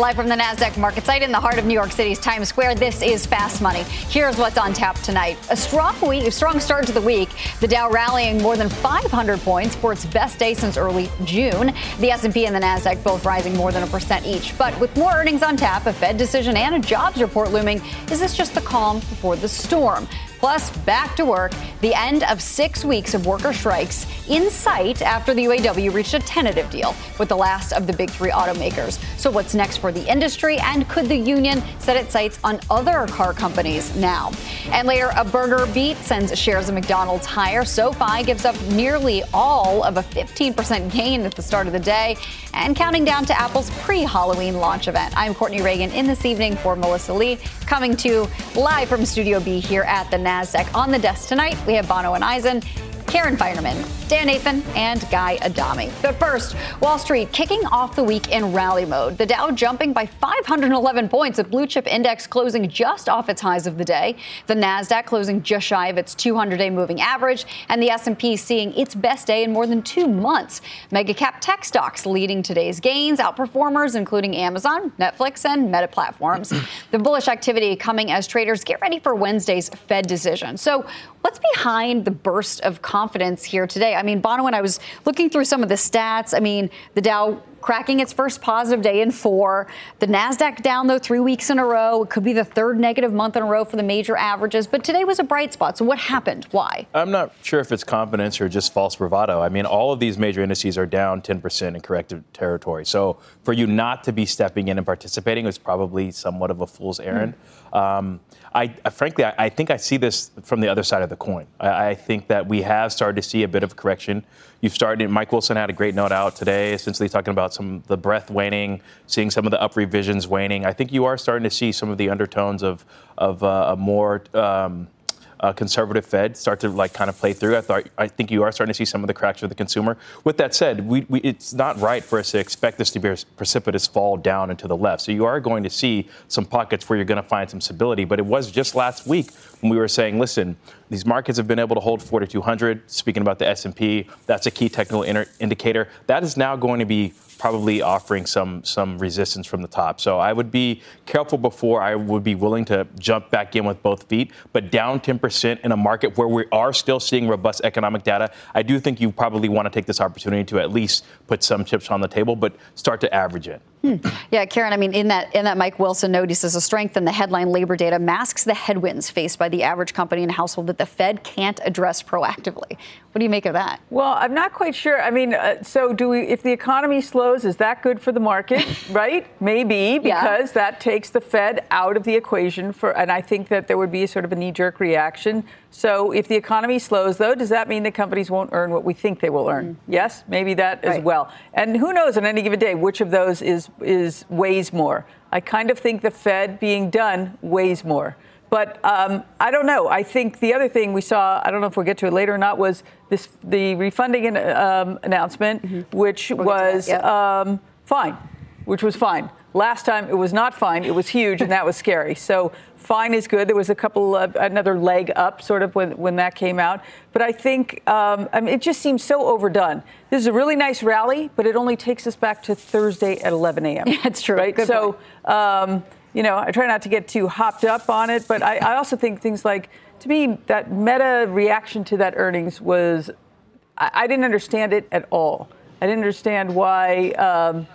Live from the NASDAQ market site in the heart of New York City's Times Square, this is Fast Money. Here's what's on tap tonight. A strong week, a strong start to the week. The Dow rallying more than 500 points for its best day since early June. The S&P and the NASDAQ both rising more than a percent each. But with more earnings on tap, a Fed decision and a jobs report looming, is this just the calm before the storm? Plus, back to work, the end of six weeks of worker strikes in sight after the UAW reached a tentative deal with the last of the big three automakers. So, what's next for the industry, and could the union set its sights on other car companies now? And later, a burger beat sends shares of McDonald's higher. SoFi gives up nearly all of a 15% gain at the start of the day, and counting down to Apple's pre Halloween launch event. I'm Courtney Reagan in this evening for Melissa Lee, coming to live from Studio B here at the NASDAQ. On the desk tonight, we have Bonawyn Eison, Karen Finerman, Dan Nathan, and Guy Adami. But first, Wall Street kicking off the week in rally mode. The Dow jumping by 511 points, a blue chip index closing just off its highs of the day. The Nasdaq closing just shy of its 200-day moving average, and the S&P seeing its best day in more than two months. Mega cap tech stocks leading today's gains, outperformers including Amazon, Netflix, and Meta platforms. the bullish activity coming as traders get ready for Wednesday's Fed decision. So, what's behind the burst of confidence here today? I mean, Bono, when I was looking through some of the stats, I mean, the Dow cracking its first positive day in four. The NASDAQ down, though, three weeks in a row. It could be the third negative month in a row for the major averages. But today was a bright spot. So what happened? Why? I'm not sure if it's confidence or just false bravado. I mean, all of these major indices are down 10% in corrective territory. So for you not to be stepping in and participating was probably somewhat of a fool's errand. Mm-hmm. Um, I, I, frankly, I, I, think I see this from the other side of the coin. I, I think that we have started to see a bit of correction. You've started. Mike Wilson had a great note out today, essentially talking about some the breadth waning, seeing some of the up revisions waning. I think you are starting to see some of the undertones of of uh, a more um, uh, conservative Fed start to like kind of play through. I thought I think you are starting to see some of the cracks for the consumer. With that said, we, we, it's not right for us to expect this to be a precipitous fall down and to the left. So you are going to see some pockets where you're going to find some stability. But it was just last week when we were saying, listen, these markets have been able to hold 4,200. Speaking about the S&P, that's a key technical indicator. That is now going to be probably offering some some resistance from the top. So I would be careful before I would be willing to jump back in with both feet. But down 10% in a market where we are still seeing robust economic data, I do think you probably want to take this opportunity to at least put some chips on the table, but start to average it. Hmm. Yeah, Karen. I mean, in that in that Mike Wilson note, he says a strength in the headline labor data masks the headwinds faced by the average company and household that the Fed can't address proactively. What do you make of that? Well, I'm not quite sure. I mean, uh, so do we? If the economy slows, is that good for the market? right? Maybe because yeah. that takes the Fed out of the equation for, and I think that there would be sort of a knee-jerk reaction. So if the economy slows, though, does that mean that companies won't earn what we think they will earn? Mm-hmm. Yes, maybe that right. as well. And who knows on any given day which of those is is weighs more. I kind of think the Fed being done weighs more. But um, I don't know. I think the other thing we saw, I don't know if we'll get to it later or not, was this the refunding um, announcement, mm-hmm. which we'll was um, fine, which was fine. Last time it was not fine. It was huge, and that was scary. So fine is good. There was a couple of another leg up, sort of when when that came out. But I think um, I mean it just seems so overdone. This is a really nice rally, but it only takes us back to Thursday at 11 a.m. Yeah, that's true. Right. Good so. Um, you know, I try not to get too hopped up on it, but I, I also think things like, to me, that meta reaction to that earnings was, I, I didn't understand it at all. I didn't understand why. Um,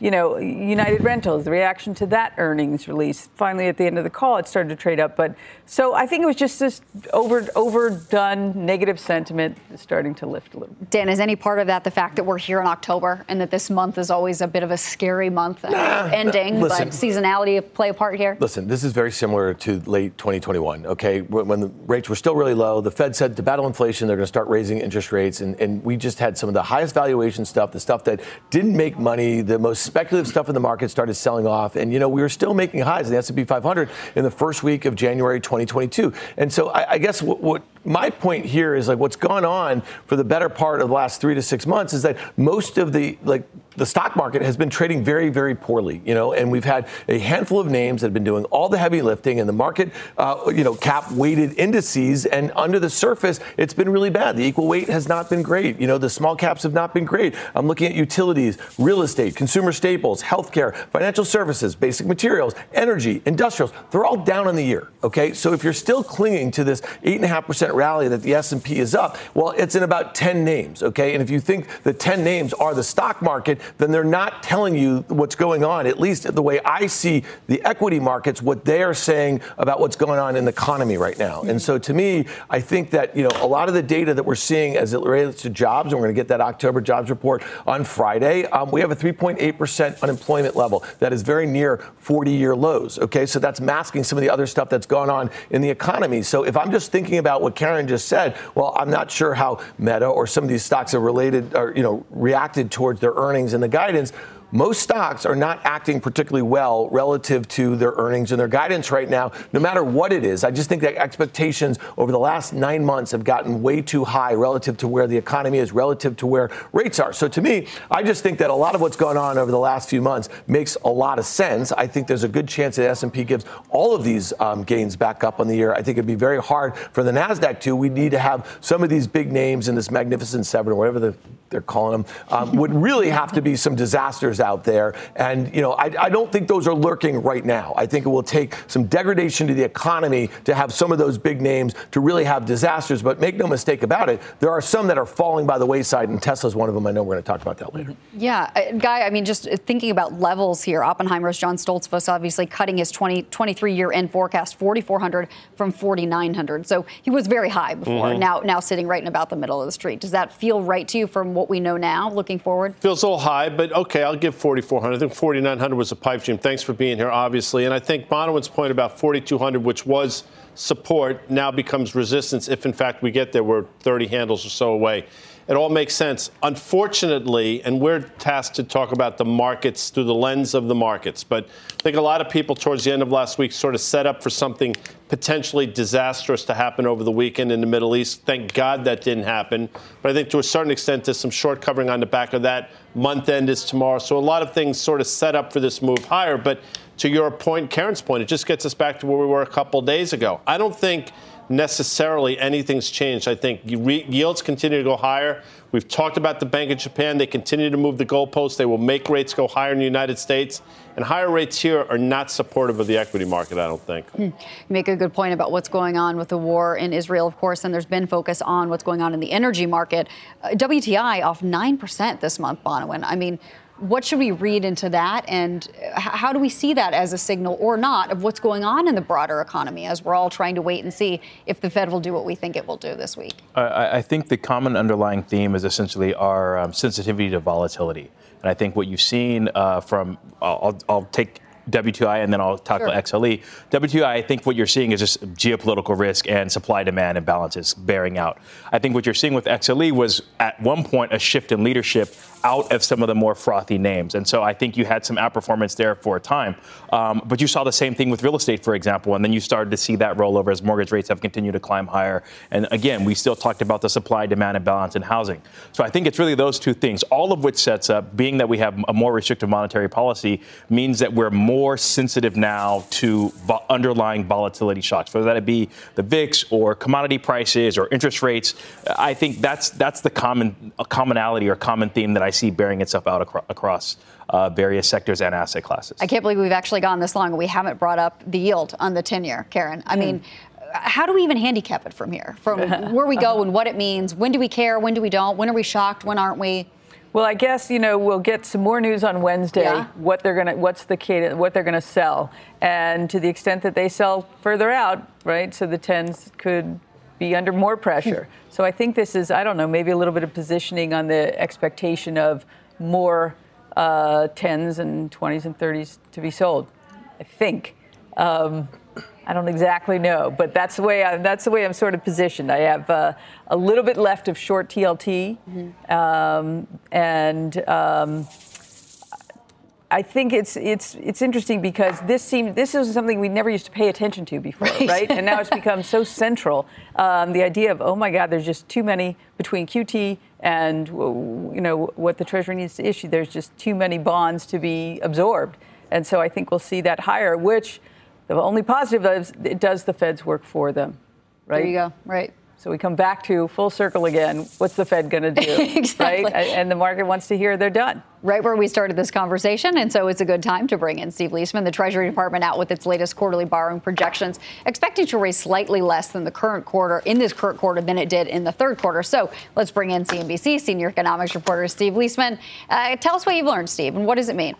you know, United Rentals, the reaction to that earnings release. Finally, at the end of the call, it started to trade up. But so I think it was just this over overdone negative sentiment starting to lift a little. Dan, is any part of that the fact that we're here in October and that this month is always a bit of a scary month nah, ending, listen, but seasonality play a part here? Listen, this is very similar to late 2021. Okay, when the rates were still really low, the Fed said to battle inflation, they're going to start raising interest rates, and, and we just had some of the highest valuation stuff, the stuff that didn't make money, the most speculative stuff in the market started selling off, and you know we were still making highs in the S&P 500 in the first week of January 2022. And so I, I guess what, what my point here is like what's gone on for the better part of the last three to six months is that most of the like the stock market has been trading very very poorly you know and we've had a handful of names that have been doing all the heavy lifting and the market uh, you know cap weighted indices and under the surface it's been really bad. The equal weight has not been great. You know the small caps have not been great. I'm looking at utilities real estate consumer staples healthcare financial services basic materials energy industrials. They're all down in the year okay? So if you're still clinging to this 8.5% rally that the S&P is up, well, it's in about 10 names. Okay. And if you think the 10 names are the stock market, then they're not telling you what's going on, at least the way I see the equity markets, what they are saying about what's going on in the economy right now. And so to me, I think that, you know, a lot of the data that we're seeing as it relates to jobs, and we're going to get that October jobs report on Friday, um, we have a 3.8% unemployment level that is very near 40 year lows. Okay. So that's masking some of the other stuff that's going on in the economy. So if I'm just thinking about what Karen just said, well, I'm not sure how Meta or some of these stocks are related or, you know, reacted towards their earnings and the guidance most stocks are not acting particularly well relative to their earnings and their guidance right now, no matter what it is. I just think that expectations over the last nine months have gotten way too high relative to where the economy is, relative to where rates are. So to me, I just think that a lot of what's gone on over the last few months makes a lot of sense. I think there's a good chance that S&P gives all of these um, gains back up on the year. I think it'd be very hard for the Nasdaq to. We need to have some of these big names in this Magnificent Seven or whatever the, they're calling them um, would really have to be some disasters out there. And, you know, I, I, don't think those are lurking right now. I think it will take some degradation to the economy to have some of those big names to really have disasters. But make no mistake about it, there are some that are falling by the wayside, and Tesla's one of them. I know we're going to talk about that later. Yeah, uh, Guy, I mean, just thinking about levels here, Oppenheimer's John Stoltzfus obviously cutting his 20, 23 year end forecast, 4,400 from 4,900. So he was very high before, mm-hmm. now, now sitting right in about the middle of the street. Does that feel right to you from what we know now, looking forward? Feels a little high, but okay, I'll give 4,400. I think 4,900 was a pipe dream. Thanks for being here, obviously. And I think Bonawyn's point about 4,200, which was support, now becomes resistance if, in fact, we get there. We're 30 handles or so away. It all makes sense. Unfortunately, and we're tasked to talk about the markets through the lens of the markets, but I think a lot of people towards the end of last week sort of set up for something potentially disastrous to happen over the weekend in the Middle East. Thank God that didn't happen. But I think to a certain extent, there's some short covering on the back of that. Month end is tomorrow. So a lot of things sort of set up for this move higher. But to your point, Karen's point, it just gets us back to where we were a couple days ago. I don't think necessarily anything's changed. I think yields continue to go higher. We've talked about the Bank of Japan. They continue to move the goalposts. They will make rates go higher in the United States. And higher rates here are not supportive of the equity market, I don't think. Hmm. You make a good point about what's going on with the war in Israel, of course, and there's been focus on what's going on in the energy market. Uh, WTI off 9% this month, Bonawyn. I mean, what should we read into that, and how do we see that as a signal or not of what's going on in the broader economy as we're all trying to wait and see if the Fed will do what we think it will do this week? I, I think the common underlying theme is essentially our um, sensitivity to volatility. And I think what you've seen uh, from, I'll, I'll take WTI and then I'll tackle sure. XLE. WTI, I think what you're seeing is just geopolitical risk and supply demand imbalances bearing out. I think what you're seeing with XLE was at one point a shift in leadership out of some of the more frothy names. And so I think you had some outperformance there for a time. Um, but you saw the same thing with real estate, for example, and then you started to see that rollover as mortgage rates have continued to climb higher. And again, we still talked about the supply demand imbalance in housing. So I think it's really those two things, all of which sets up, being that we have a more restrictive monetary policy, means that we're more sensitive now to vo- underlying volatility shocks, whether that be the VIX or commodity prices or interest rates. I think that's that's the common commonality or common theme that I see bearing itself out acro- across uh, various sectors and asset classes. I can't believe we've actually gone this long and we haven't brought up the yield on the 10 year, Karen. I mm. mean, how do we even handicap it from here? From where we go and what it means? When do we care? When do we don't? When are we shocked? When aren't we? Well, I guess you know we'll get some more news on Wednesday. Yeah. What they're gonna, what's the cadence, what they're gonna sell, and to the extent that they sell further out, right? So the tens could be under more pressure. so I think this is, I don't know, maybe a little bit of positioning on the expectation of more uh, 10s and 20s and 30s to be sold. I think. Um, I don't exactly know, but that's the way I, that's the way I'm sort of positioned. I have uh, a little bit left of short TLT, mm-hmm. um, and um, I think it's it's it's interesting because this seemed this is something we never used to pay attention to before, right? right? and now it's become so central. Um, the idea of oh my God, there's just too many between QT and you know what the Treasury needs to issue. There's just too many bonds to be absorbed, and so I think we'll see that higher. Which the only positive is it does the Fed's work for them, right? There you go. Right. So we come back to full circle again. What's the Fed going to do? exactly. Right? And the market wants to hear they're done. Right where we started this conversation. And so it's a good time to bring in Steve Liesman, the Treasury Department, out with its latest quarterly borrowing projections, expecting to raise slightly less than the current quarter in this current quarter than it did in the third quarter. So let's bring in CNBC senior economics reporter Steve Liesman. Uh, tell us what you've learned, Steve, and what does it mean?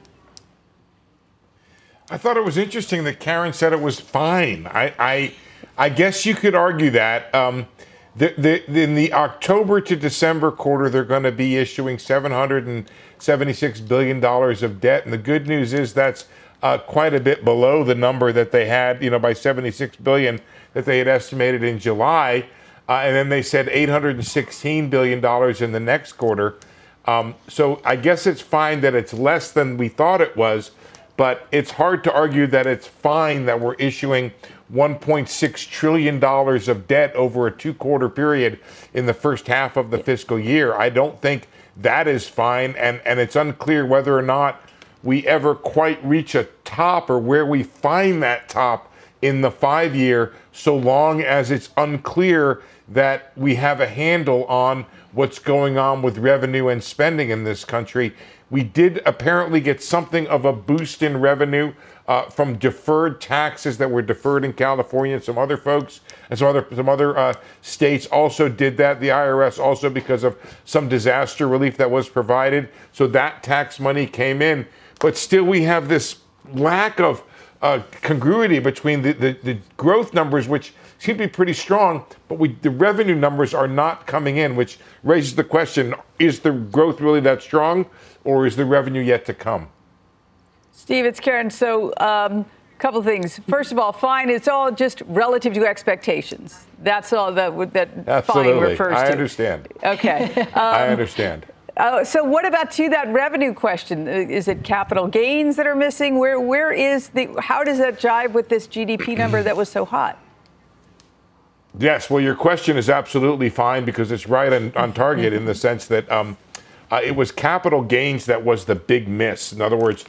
I thought it was interesting that Karen said it was fine. I, I, I guess you could argue that. Um, the, the, in the October to December quarter, they're going to be issuing $776 billion of debt. And the good news is that's uh, quite a bit below the number that they had, you know, by 76 billion that they had estimated in July. Uh, and then they said 816 billion dollars in the next quarter. Um, so I guess it's fine that it's less than we thought it was, but it's hard to argue that it's fine that we're issuing $1.6 trillion of debt over a two quarter period in the first half of the fiscal year. I don't think that is fine. And, and it's unclear whether or not we ever quite reach a top or where we find that top in the five year, so long as it's unclear that we have a handle on what's going on with revenue and spending in this country. We did apparently get something of a boost in revenue uh, from deferred taxes that were deferred in California and some other folks and some other some other uh, states also did that. The IRS also because of some disaster relief that was provided, so that tax money came in. But still, we have this lack of uh, congruity between the, the, the growth numbers, which seem to be pretty strong, but we, the revenue numbers are not coming in, which raises the question: Is the growth really that strong, or is the revenue yet to come? Steve, it's Karen. So, a um, couple things. First of all, fine. It's all just relative to expectations. That's all that that Absolutely. fine refers I to. I understand. Okay. Um, I understand. Uh, so, what about to that revenue question? Uh, is it capital gains that are missing? Where where is the? How does that jive with this GDP number that was so hot? Yes. Well, your question is absolutely fine because it's right on, on target in the sense that um, uh, it was capital gains that was the big miss. In other words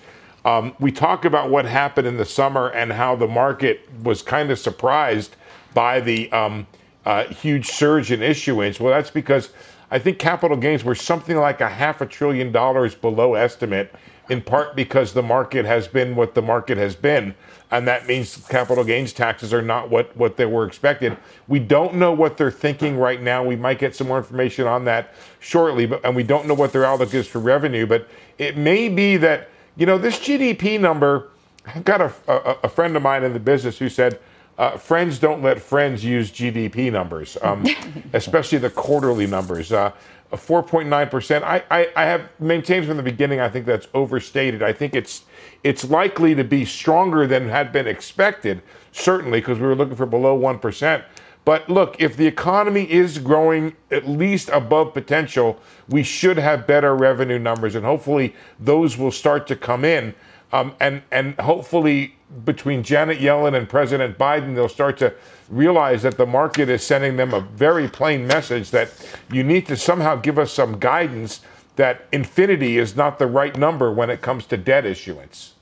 um, we talk about what happened in the summer and how the market was kind of surprised by the um, uh, huge surge in issuance. Well, that's because I think capital gains were something like a half a trillion dollars below estimate, in part because the market has been what the market has been. And that means capital gains taxes are not what, what they were expected. We don't know what they're thinking right now. We might get some more information on that shortly, but and we don't know what their outlook is for revenue. But it may be that you know, this GDP number, I've got a, a, a friend of mine in the business who said, uh, friends don't let friends use GDP numbers, um, especially the quarterly numbers. Uh, 4.9%. I, I, I, have maintained from the beginning, I think that's overstated. I think it's it's likely to be stronger than had been expected, certainly, because we were looking for below 1%. But look, if the economy is growing at least above potential, we should have better revenue numbers, and hopefully those will start to come in. Um, and and hopefully between Janet Yellen and President Biden, they'll start to realize that the market is sending them a very plain message that you need to somehow give us some guidance that infinity is not the right number when it comes to debt issuance.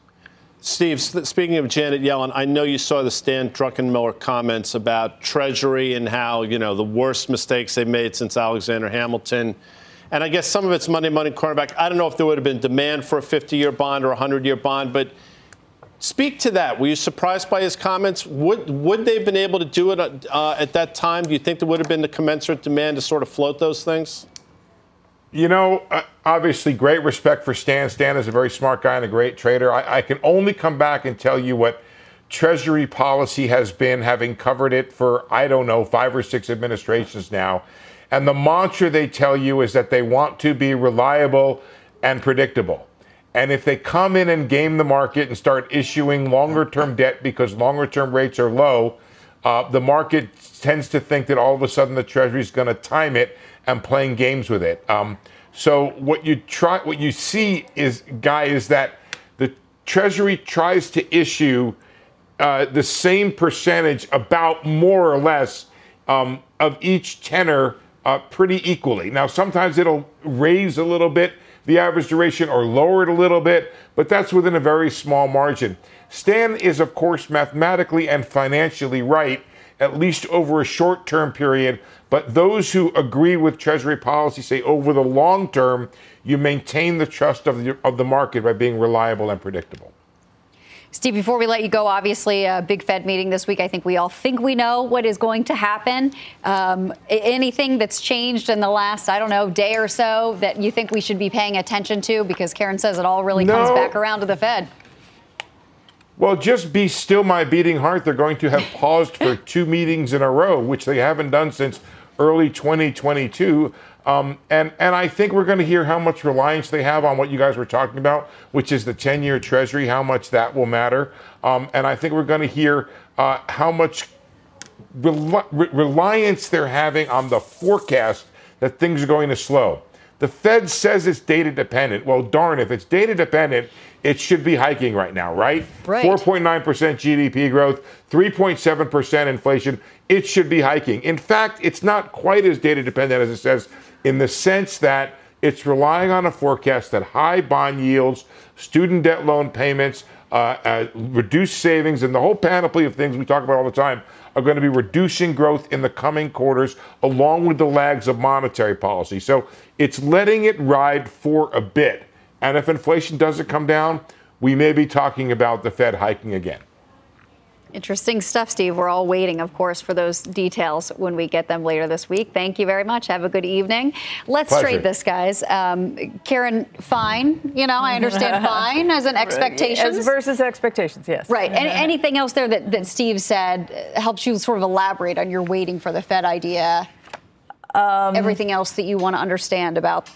Steve, speaking of Janet Yellen, I know you saw the Stan Druckenmiller comments about Treasury and how, you know, the worst mistakes they've made since Alexander Hamilton. And I guess some of it's money, money, quarterback. I don't know if there would have been demand for a 50 year bond or a 100 year bond, but speak to that. Were you surprised by his comments? Would, would they have been able to do it uh, at that time? Do you think there would have been the commensurate demand to sort of float those things? You know, uh, obviously, great respect for Stan. Stan is a very smart guy and a great trader. I, I, can only come back and tell you what Treasury policy has been, having covered it for, I don't know, five or six administrations now. And the mantra they tell you is that they want to be reliable and predictable. And if they come in and game the market and start issuing longer term debt because longer term rates are low, uh, the market tends to think that all of a sudden the Treasury is going to time it and playing games with it. Um, so what you try, what you see is, guy, is that the Treasury tries to issue uh, the same percentage, about more or less, um, of each tenor uh, pretty equally. Now, sometimes it'll raise a little bit the average duration or lower it a little bit, but that's within a very small margin. Stan is, of course, mathematically and financially right, at least over a short term period. But those who agree with Treasury policy say over the long term, you maintain the trust of the, of the market by being reliable and predictable. Steve, before we let you go, obviously a big Fed meeting this week. I think we all think we know what is going to happen. Um, anything that's changed in the last, I don't know, day or so that you think we should be paying attention to? Because Karen says it all really no. comes back around to the Fed. Well, just be still my beating heart. They're going to have paused for two meetings in a row, which they haven't done since early 2022. Um, and, and I think we're going to hear how much reliance they have on what you guys were talking about, which is the 10 year Treasury, how much that will matter. Um, and I think we're going to hear uh, how much re- reliance they're having on the forecast that things are going to slow. The Fed says it's data dependent. Well, darn, if it's data dependent, it should be hiking right now, right? Right. 4.9% GDP growth, 3.7% inflation. It should be hiking. In fact, it's not quite as data dependent as it says in the sense that it's relying on a forecast that high bond yields, student debt loan payments, uh, uh, reduced savings, and the whole panoply of things we talk about all the time are going to be reducing growth in the coming quarters, along with the lags of monetary policy. So it's letting it ride for a bit. And if inflation doesn't come down, we may be talking about the Fed hiking again. Interesting stuff, Steve. We're all waiting, of course, for those details when we get them later this week. Thank you very much. Have a good evening. Let's Pleasure. trade this, guys. Um, Karen, fine. You know, I understand fine as an expectation. versus expectations, yes. Right. Any, anything else there that, that Steve said helps you sort of elaborate on your waiting for the Fed idea? Um, everything else that you want to understand about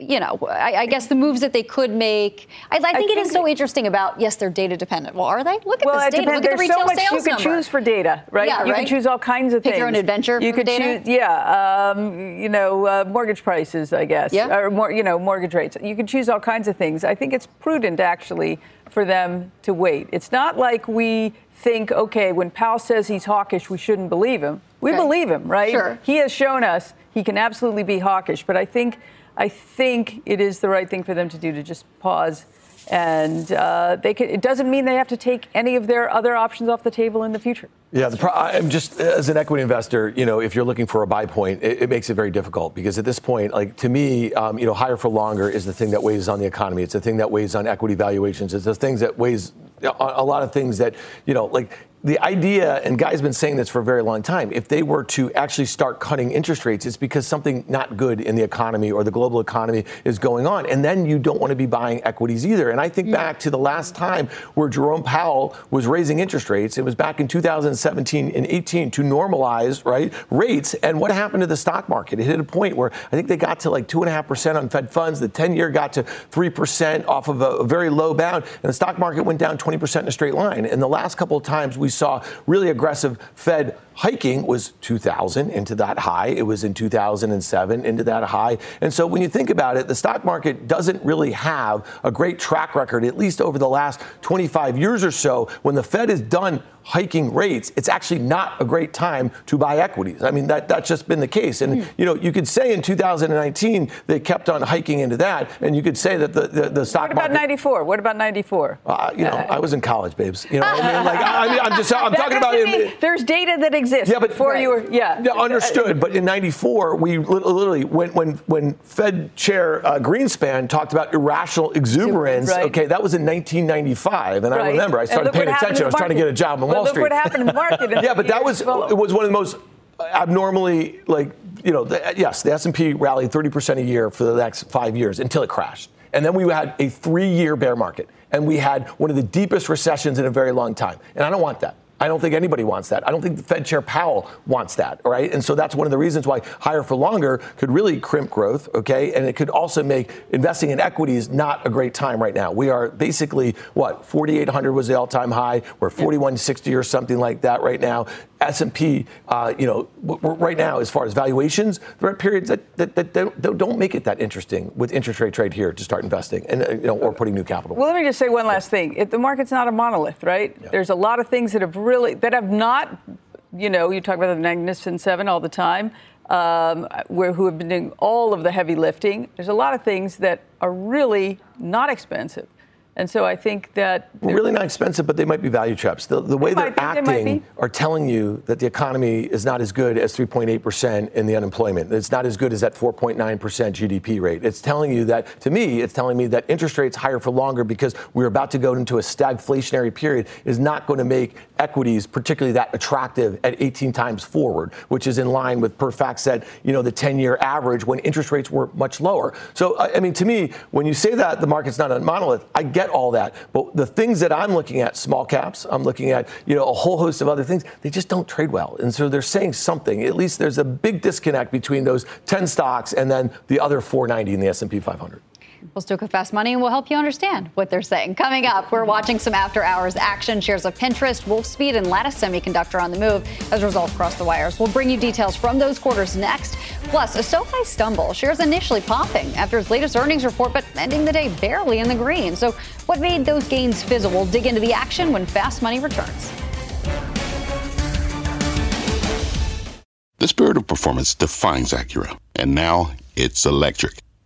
you know, I, I, guess the moves that they could make. I, I, think, I think it is so interesting about yes, they're data dependent. Well, are they? Look at well, this data. Depends. Look at the retail so much sales you could choose for data, right? Yeah, you right? can choose all kinds of Pick things. your own adventure. You could data? choose, yeah, um, you know, uh, mortgage prices, I guess, yeah. or more, you know, mortgage rates. You can choose all kinds of things. I think it's prudent actually for them to wait. It's not like we think, okay, when Powell says he's hawkish, we shouldn't believe him. We believe him, right? Sure. He has shown us he can absolutely be hawkish, but I think I think it is the right thing for them to do to just pause. And uh, they can, it doesn't mean they have to take any of their other options off the table in the future. Yeah, pro- I'm just as an equity investor, you know, if you're looking for a buy point, it, it makes it very difficult because at this point, like to me, um, you know, higher for longer is the thing that weighs on the economy. It's the thing that weighs on equity valuations. It's the things that weighs a lot of things that, you know, like the idea, and Guy's been saying this for a very long time, if they were to actually start cutting interest rates, it's because something not good in the economy or the global economy is going on. And then you don't want to be buying equities either. And I think back to the last time where Jerome Powell was raising interest rates, it was back in 2017 and 18 to normalize, right, rates. And what happened to the stock market? It hit a point where I think they got to like 2.5% on Fed funds. The 10 year got to 3% off of a, very low bound. And the stock market went down 20% in a straight line. And the last couple of times we saw really aggressive Fed hiking was 2000 into that high. It was in 2007 into that high. And so when you think about it, the stock market doesn't really have a great track record, at least over the last 25 years or so. When the Fed is done hiking rates, it's actually not a great time to buy equities. I mean, that, that's just been the case. And, you know, you could say in 2019 they kept on hiking into that, and you could say that the, the, the stock What about market, 94? What about 94? Uh, you know, I was in college, babes. You know, I mean, like, I, I mean, I'm just, I'm talking about it. There's data that exists. Yeah, but before right. you were, yeah. yeah. Understood. But in '94, we literally, when when when Fed Chair uh, Greenspan talked about irrational exuberance, right. okay, that was in 1995, and right. I remember I started paying attention. I was trying to get a job on well, Wall look Street. what happened in the market. Yeah, but that was follow. it was one of the most abnormally like you know the, yes the S&P rallied 30% a year for the next 5 years until it crashed. And then we had a 3-year bear market and we had one of the deepest recessions in a very long time. And I don't want that. I don't think anybody wants that. I don't think the Fed Chair Powell wants that, right? And so that's one of the reasons why higher for longer could really crimp growth, okay? And it could also make investing in equities not a great time right now. We are basically, what, 4,800 was the all-time high. We're 4,160 or something like that right now. S&P, uh, you know, right now, as far as valuations, there are periods that, that, that don't, don't, make it that interesting with interest rate trade here to start investing and, uh, you know, or putting new capital. Well, let me just say one last thing. If the market's not a monolith, right? Yeah. There's a lot of things that have really, that have not, you know, you talk about the Magnificent Seven all the time. Um, where, who have been doing all of the heavy lifting. There's a lot of things that are really not expensive. And so I think that really not expensive, but they might be value traps. The, the way they're acting they are telling you that the economy is not as good as 3.8% in the unemployment. It's not as good as that 4.9% GDP rate. It's telling you that, to me, it's telling me that interest rates higher for longer because we're about to go into a stagflationary period is not going to make equities particularly that attractive at 18 times forward, which is in line with per FactSet, you know, the 10-year average when interest rates were much lower. So, I mean, to me, when you say that the market's not a monolith, I get all that. But the things that I'm looking at, small caps, I'm looking at, you know, a whole host of other things, they just don't trade well. And so they're saying something. At least there's a big disconnect between those 10 stocks and then the other 490 in the S&P 500. We'll stick with Fast Money and we'll help you understand what they're saying. Coming up, we're watching some after hours action. Shares of Pinterest, Wolfspeed, and Lattice Semiconductor on the move as results cross the wires. We'll bring you details from those quarters next. Plus, a SoFi stumble. Shares initially popping after its latest earnings report, but ending the day barely in the green. So, what made those gains fizzle? We'll dig into the action when Fast Money returns. The spirit of performance defines Acura, and now it's electric.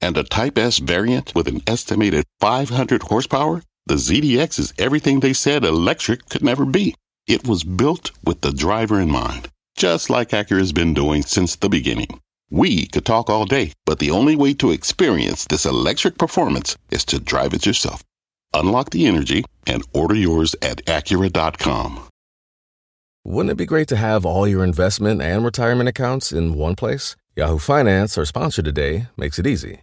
and a Type S variant with an estimated 500 horsepower, the ZDX is everything they said electric could never be. It was built with the driver in mind, just like Acura's been doing since the beginning. We could talk all day, but the only way to experience this electric performance is to drive it yourself. Unlock the energy and order yours at Acura.com. Wouldn't it be great to have all your investment and retirement accounts in one place? Yahoo Finance, our sponsor today, makes it easy.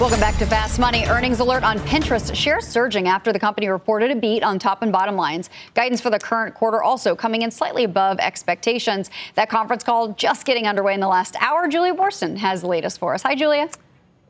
Welcome back to Fast Money. Earnings alert on Pinterest. Shares surging after the company reported a beat on top and bottom lines. Guidance for the current quarter also coming in slightly above expectations. That conference call just getting underway in the last hour. Julia Boorstin has the latest for us. Hi, Julia.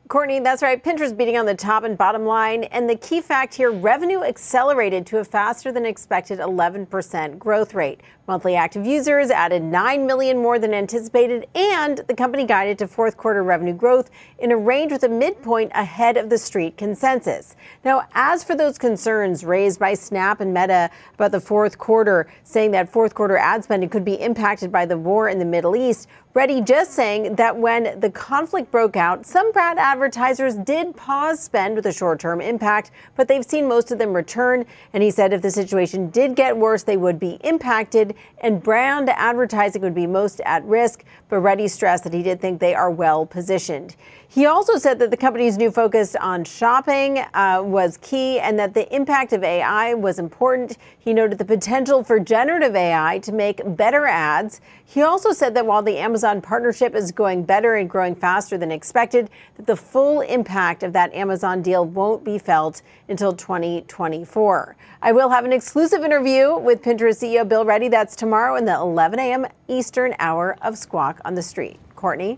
Courtney, that's right. Pinterest beating on the top and bottom line. And the key fact here revenue accelerated to a faster than expected 11% growth rate. Monthly active users added 9 million more than anticipated, and the company guided to fourth quarter revenue growth in a range with a midpoint ahead of the street consensus. Now, as for those concerns raised by Snap and Meta about the fourth quarter, saying that fourth quarter ad spending could be impacted by the war in the Middle East, Ready just saying that when the conflict broke out, some brand advertisers did pause spend with a short term impact, but they've seen most of them return. And he said if the situation did get worse, they would be impacted and brand advertising would be most at risk. But Ready stressed that he did think they are well positioned. He also said that the company's new focus on shopping uh, was key and that the impact of AI was important. He noted the potential for generative AI to make better ads. He also said that while the Amazon partnership is going better and growing faster than expected, that the full impact of that Amazon deal won't be felt until 2024. I will have an exclusive interview with Pinterest CEO Bill Ready. That's tomorrow in the 11 a.m. Eastern hour of Squawk on the Street. Courtney?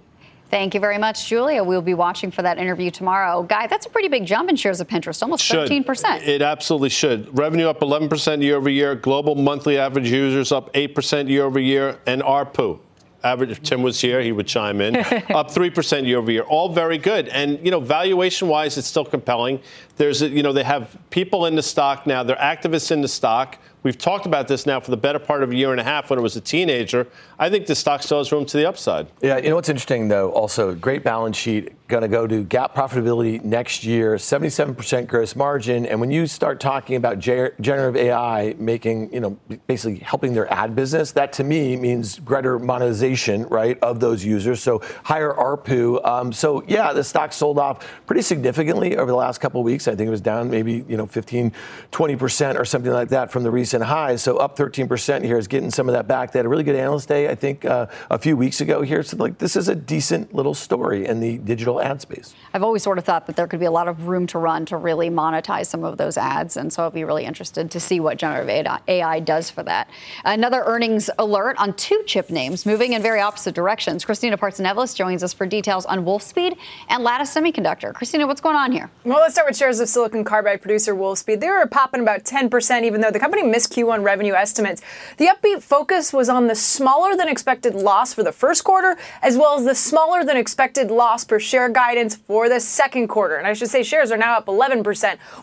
Thank you very much, Julia. We'll be watching for that interview tomorrow. Guy, that's a pretty big jump in shares of Pinterest, almost should. 13%. It absolutely should. Revenue up 11% year over year, global monthly average users up 8% year over year, and ARPU. Average, if Tim was here, he would chime in. up 3% year over year. All very good. And, you know, valuation wise, it's still compelling. There's, a, you know, they have people in the stock now, they're activists in the stock. We've talked about this now for the better part of a year and a half when it was a teenager. I think the stock still has room to the upside. Yeah, you know what's interesting though? Also, great balance sheet, going to go to GAAP profitability next year, 77% gross margin. And when you start talking about generative AI making, you know, basically helping their ad business, that to me means greater monetization, right, of those users. So higher ARPU. Um, so yeah, the stock sold off pretty significantly over the last couple weeks. I think it was down maybe, you know, 15, 20% or something like that from the recent highs. So up 13% here is getting some of that back. They had a really good analyst day I think, uh, a few weeks ago here. So, like, this is a decent little story in the digital ad space. I've always sort of thought that there could be a lot of room to run to really monetize some of those ads. And so I'll be really interested to see what generative AI does for that. Another earnings alert on two chip names moving in very opposite directions. Christina Partsinevelos joins us for details on Wolfspeed and Lattice Semiconductor. Christina, what's going on here? Well, let's start with shares of silicon carbide producer Wolfspeed. They were popping about 10%, even though the company missed Q1 revenue estimates. The upbeat focus was on the smaller than expected loss for the first quarter, as well as the smaller than expected loss per share guidance for the second quarter. And I should say shares are now up 11%.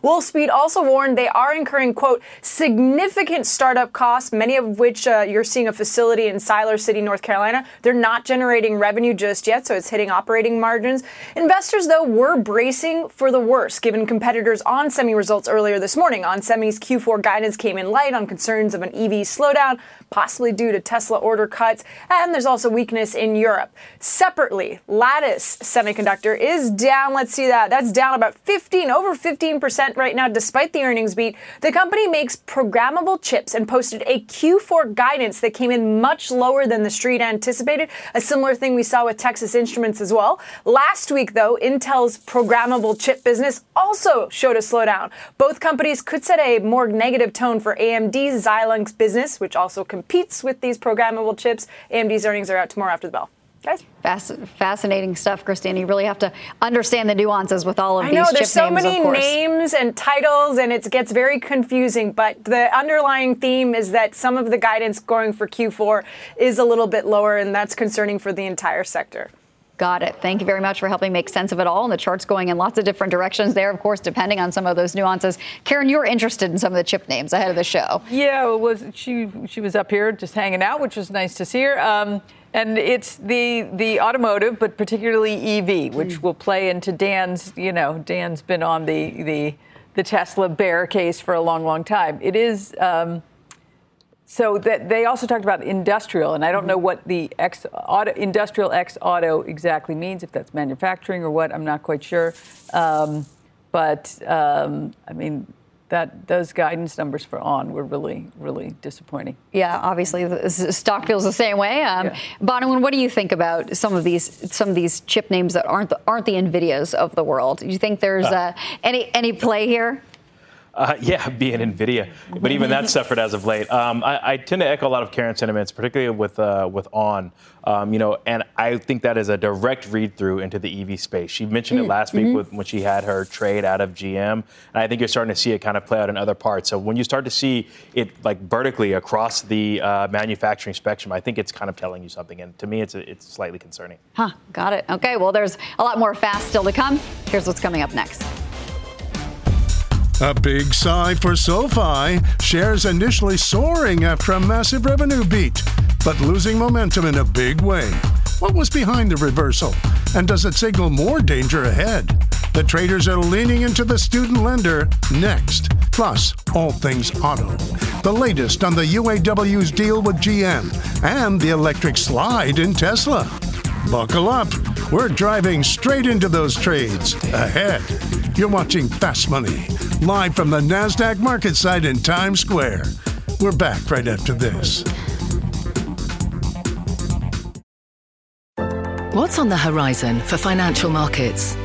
Wolfspeed also warned they are incurring, quote, significant startup costs, many of which uh, you're seeing a facility in Siler City, North Carolina. They're not generating revenue just yet, so it's hitting operating margins. Investors, though, were bracing for the worst, given competitors on semi results earlier this morning. On semi's Q4 guidance came in light on concerns of an EV slowdown, possibly due to Tesla order cuts and there's also weakness in Europe. Separately, Lattice Semiconductor is down. Let's see that. That's down about 15, over 15% right now, despite the earnings beat. The company makes programmable chips and posted a Q4 guidance that came in much lower than the street anticipated. A similar thing we saw with Texas Instruments as well. Last week, though, Intel's programmable chip business also showed a slowdown. Both companies could set a more negative tone for AMD's Xilinx business, which also competes with these programmable chips. AMD's earnings are out tomorrow after the bell. Guys. fascinating stuff, Christine. You really have to understand the nuances with all of I these. I know there's so names, many names and titles, and it gets very confusing. But the underlying theme is that some of the guidance going for Q4 is a little bit lower, and that's concerning for the entire sector. Got it. Thank you very much for helping make sense of it all. And the chart's going in lots of different directions there, of course, depending on some of those nuances. Karen, you were interested in some of the chip names ahead of the show. Yeah, it was she she was up here just hanging out, which was nice to see her. Um, and it's the the automotive, but particularly EV, which mm. will play into Dan's. You know, Dan's been on the the the Tesla bear case for a long, long time. It is. Um, so that they also talked about industrial, and I don't know what the X auto, industrial X auto exactly means, if that's manufacturing or what. I'm not quite sure. Um, but um, I mean, that those guidance numbers for on were really, really disappointing. Yeah, obviously the stock feels the same way. Um, yeah. What do you think about some of these some of these chip names that aren't the, aren't the Nvidias of the world? Do you think there's uh, uh, any any play here? Uh, yeah, being NVIDIA, but even that suffered as of late. Um, I, I, tend to echo a lot of Karen's sentiments, particularly with uh, with On. Um, you know, and I think that is a direct read through into the EV space. She mentioned mm, it last mm-hmm. week with, when she had her trade out of GM, and I think you're starting to see it kind of play out in other parts. So when you start to see it like vertically across the uh, manufacturing spectrum, I think it's kind of telling you something. And to me, it's a, it's slightly concerning. Huh? Got it. Okay. Well, there's a lot more fast still to come. Here's what's coming up next. A big sigh for SoFi. Shares initially soaring after a massive revenue beat, but losing momentum in a big way. What was behind the reversal? And does it signal more danger ahead? The traders are leaning into the student lender next. Plus, all things auto. The latest on the UAW's deal with GM and the electric slide in Tesla. Buckle up. We're driving straight into those trades ahead. You're watching Fast Money, live from the NASDAQ market site in Times Square. We're back right after this. What's on the horizon for financial markets?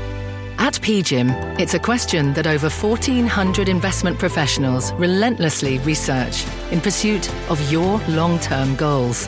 At PGIM, it's a question that over 1,400 investment professionals relentlessly research in pursuit of your long term goals.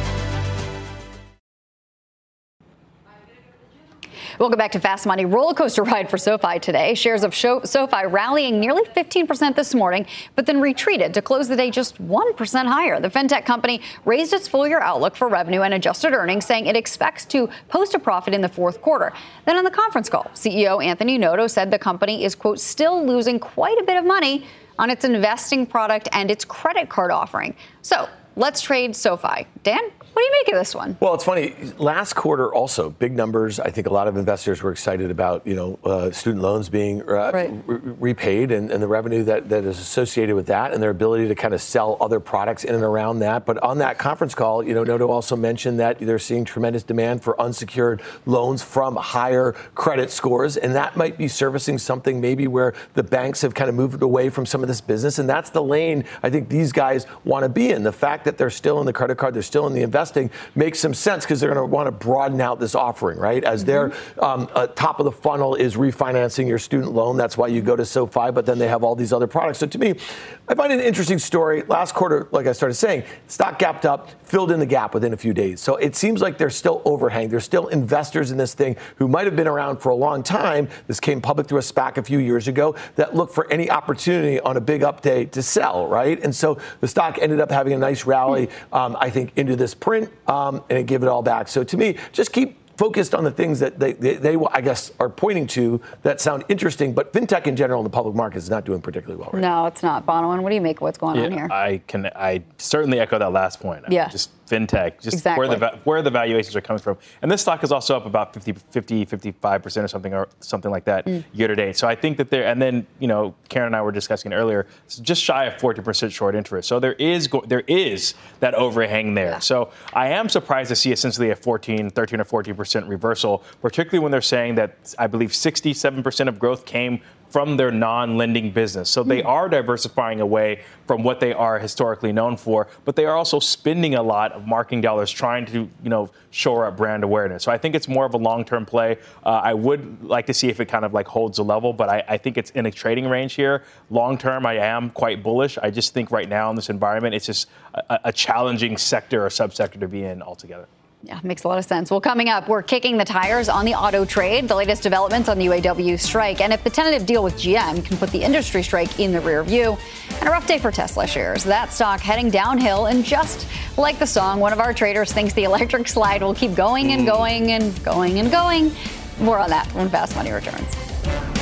Welcome back to Fast Money. Roller coaster ride for SoFi today. Shares of SoFi rallying nearly 15% this morning, but then retreated to close the day just 1% higher. The fintech company raised its full year outlook for revenue and adjusted earnings, saying it expects to post a profit in the fourth quarter. Then on the conference call, CEO Anthony Noto said the company is, quote, still losing quite a bit of money on its investing product and its credit card offering. So let's trade SoFi. Dan? What do you make of this one? Well, it's funny. Last quarter, also big numbers. I think a lot of investors were excited about you know uh, student loans being uh, right. re- repaid and, and, the revenue that, that is associated with that, and their ability to kind of sell other products in and around that. But on that conference call, you know, Noto also mentioned that they're seeing tremendous demand for unsecured loans from higher credit scores, and that might be servicing something maybe where the banks have kind of moved away from some of this business, and that's the lane I think these guys want to be in. The fact that they're still in the credit card, they're still in the investment investing makes some sense because they're going to want to broaden out this offering, right? As mm-hmm. their um, uh, top of the funnel is refinancing your student loan. That's why you go to SoFi, but then they have all these other products. So to me, I find it an interesting story. Last quarter, like I started saying, stock gapped up, filled in the gap within a few days. So it seems like there's still overhang. There's still investors in this thing who might have been around for a long time. This came public through a SPAC a few years ago that looked for any opportunity on a big update to sell, right? And so the stock ended up having a nice rally, um, I think, into this print um, and it gave it all back. So to me, just keep focused on the things that they, they, they, I guess, are pointing to that sound interesting. But fintech in general in the public market is not doing particularly well right No, now. it's not. Bonawyn, what do you make of what's going yeah, on here? I can, I certainly echo that last point. Yeah. just fintech, just exactly. where the where the valuations are coming from. And this stock is also up about 50, 50 55% or something or something like that mm. year to date. So I think that there and then, you know, Karen and I were discussing earlier, just shy of 40% short interest. So there is there is that overhang there. Yeah. So I am surprised to see essentially a 14, 13 or 14% reversal, particularly when they're saying that I believe 67% of growth came from their non-lending business. So they hmm. are diversifying away from what they are historically known for, but they are also spending a lot of marketing dollars trying to, you know, shore up brand awareness. So I think it's more of a long-term play. Uh, I would like to see if it kind of like holds a level, but I, I think it's in a trading range here. Long term, I am quite bullish. I just think right now in this environment, it's just a, a challenging sector or subsector to be in altogether. Yeah, makes a lot of sense. Well, coming up, we're kicking the tires on the auto trade, the latest developments on the UAW strike, and if the tentative deal with GM can put the industry strike in the rear view. And a rough day for Tesla shares. That stock heading downhill, and just like the song, one of our traders thinks the electric slide will keep going and mm. going and going and going. More on that when Fast Money returns.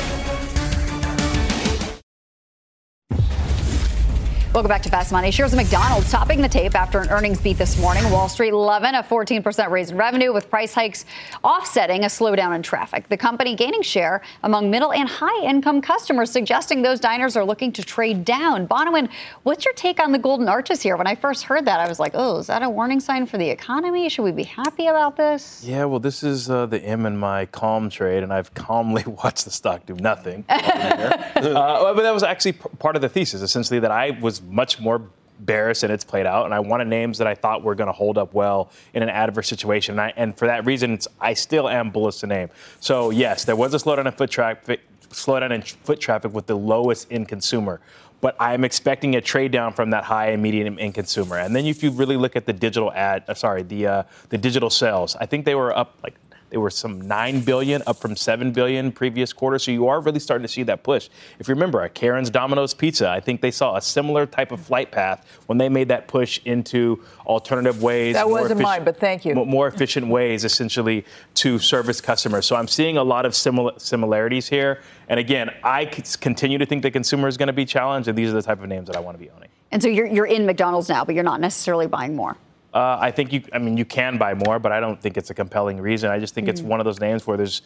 Welcome back to Fast Money. Shares of McDonald's topping the tape after an earnings beat this morning. Wall Street 11, a 14% raise in revenue, with price hikes offsetting a slowdown in traffic. The company gaining share among middle and high income customers, suggesting those diners are looking to trade down. Bonawyn, what's your take on the golden arches here? When I first heard that, I was like, oh, is that a warning sign for the economy? Should we be happy about this? Yeah, well, this is uh, the M in my calm trade, and I've calmly watched the stock do nothing. uh, but that was actually part of the thesis, essentially, that I was much more bearish and it's played out. And I wanted names that I thought were going to hold up well in an adverse situation. And, I, and for that reason, I still am bullish to name. So yes, there was a slowdown in foot traffic, slowdown in foot traffic with the lowest in consumer. But I'm expecting a trade down from that high and medium in consumer. And then if you really look at the digital ad, uh, sorry, the uh, the digital sales, I think they were up like they were some 9 billion up from 7 billion previous quarter. So you are really starting to see that push. If you remember, at Karen's Domino's Pizza, I think they saw a similar type of flight path when they made that push into alternative ways. That wasn't mine, but thank you. More efficient ways, essentially, to service customers. So I'm seeing a lot of similar similarities here. And again, I continue to think the consumer is going to be challenged, and these are the type of names that I want to be owning. And so you're, you're in McDonald's now, but you're not necessarily buying more. Uh, I think you. I mean, you can buy more, but I don't think it's a compelling reason. I just think mm it's one of those names where there's,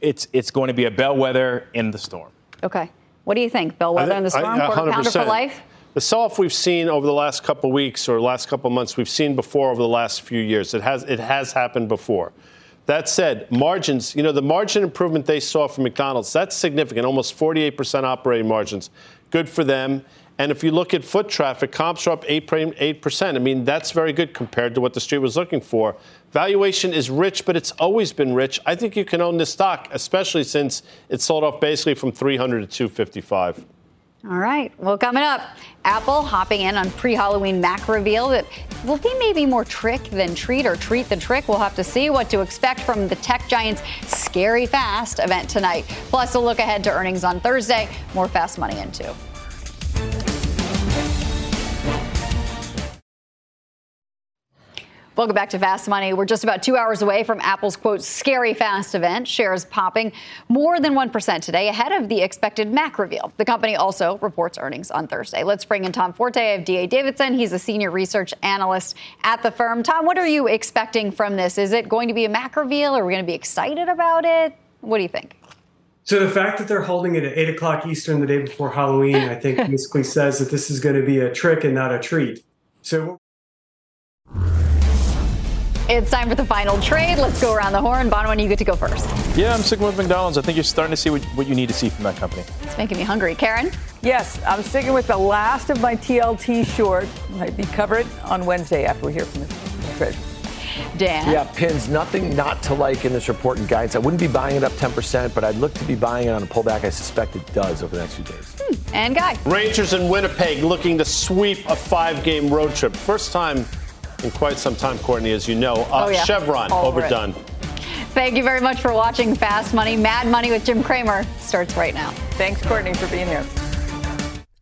it's it's going to be a bellwether in the storm. Okay. What do you think? Bellwether in the storm, quarter pounder for life. The sell-off we've seen over the last couple weeks or last couple months, we've seen before over the last few years. It has it has happened before. That said, margins, you know, the margin improvement they saw from McDonald's, that's significant, almost 48% operating margins. Good for them. And if you look at foot traffic, comps are up 8%. I mean, that's very good compared to what the street was looking for. Valuation is rich, but it's always been rich. I think you can own this stock, especially since it sold off basically from 300 to 255. All right. Well, coming up, Apple hopping in on pre-Halloween Mac reveal that will be maybe more trick than treat or treat than trick. We'll have to see what to expect from the tech giant's Scary Fast event tonight. Plus, a look ahead to earnings on Thursday. More Fast Money in Welcome back to Fast Money. We're just about two hours away from Apple's quote scary fast event. Shares popping more than 1% today ahead of the expected Mac reveal. The company also reports earnings on Thursday. Let's bring in Tom Forte of DA Davidson. He's a senior research analyst at the firm. Tom, what are you expecting from this? Is it going to be a Mac reveal? Are we going to be excited about it? What do you think? So the fact that they're holding it at eight o'clock Eastern the day before Halloween, I think basically says that this is going to be a trick and not a treat. So it's time for the final trade. Let's go around the horn. Bonawyn, you get to go first. Yeah, I'm sticking with McDonald's. I think you're starting to see what, what you need to see from that company. It's making me hungry. Karen? Yes, I'm sticking with the last of my TLT short. Might be covered on Wednesday after we hear from the trade. Dan. Yeah, pins, nothing not to like in this report and guidance. I wouldn't be buying it up 10%, but I'd look to be buying it on a pullback. I suspect it does over the next few days. Hmm. And Guy. Rangers in Winnipeg looking to sweep a five game road trip. First time in quite some time, Courtney, as you know. Uh, oh, yeah. Chevron, All overdone. Thank you very much for watching Fast Money. Mad Money with Jim Cramer starts right now. Thanks, Courtney, for being here.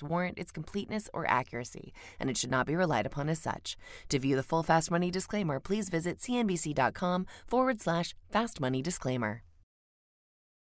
warrant its completeness or accuracy, and it should not be relied upon as such. To view the full Fast Money disclaimer, please visit cnbc.com forward slash fast money disclaimer.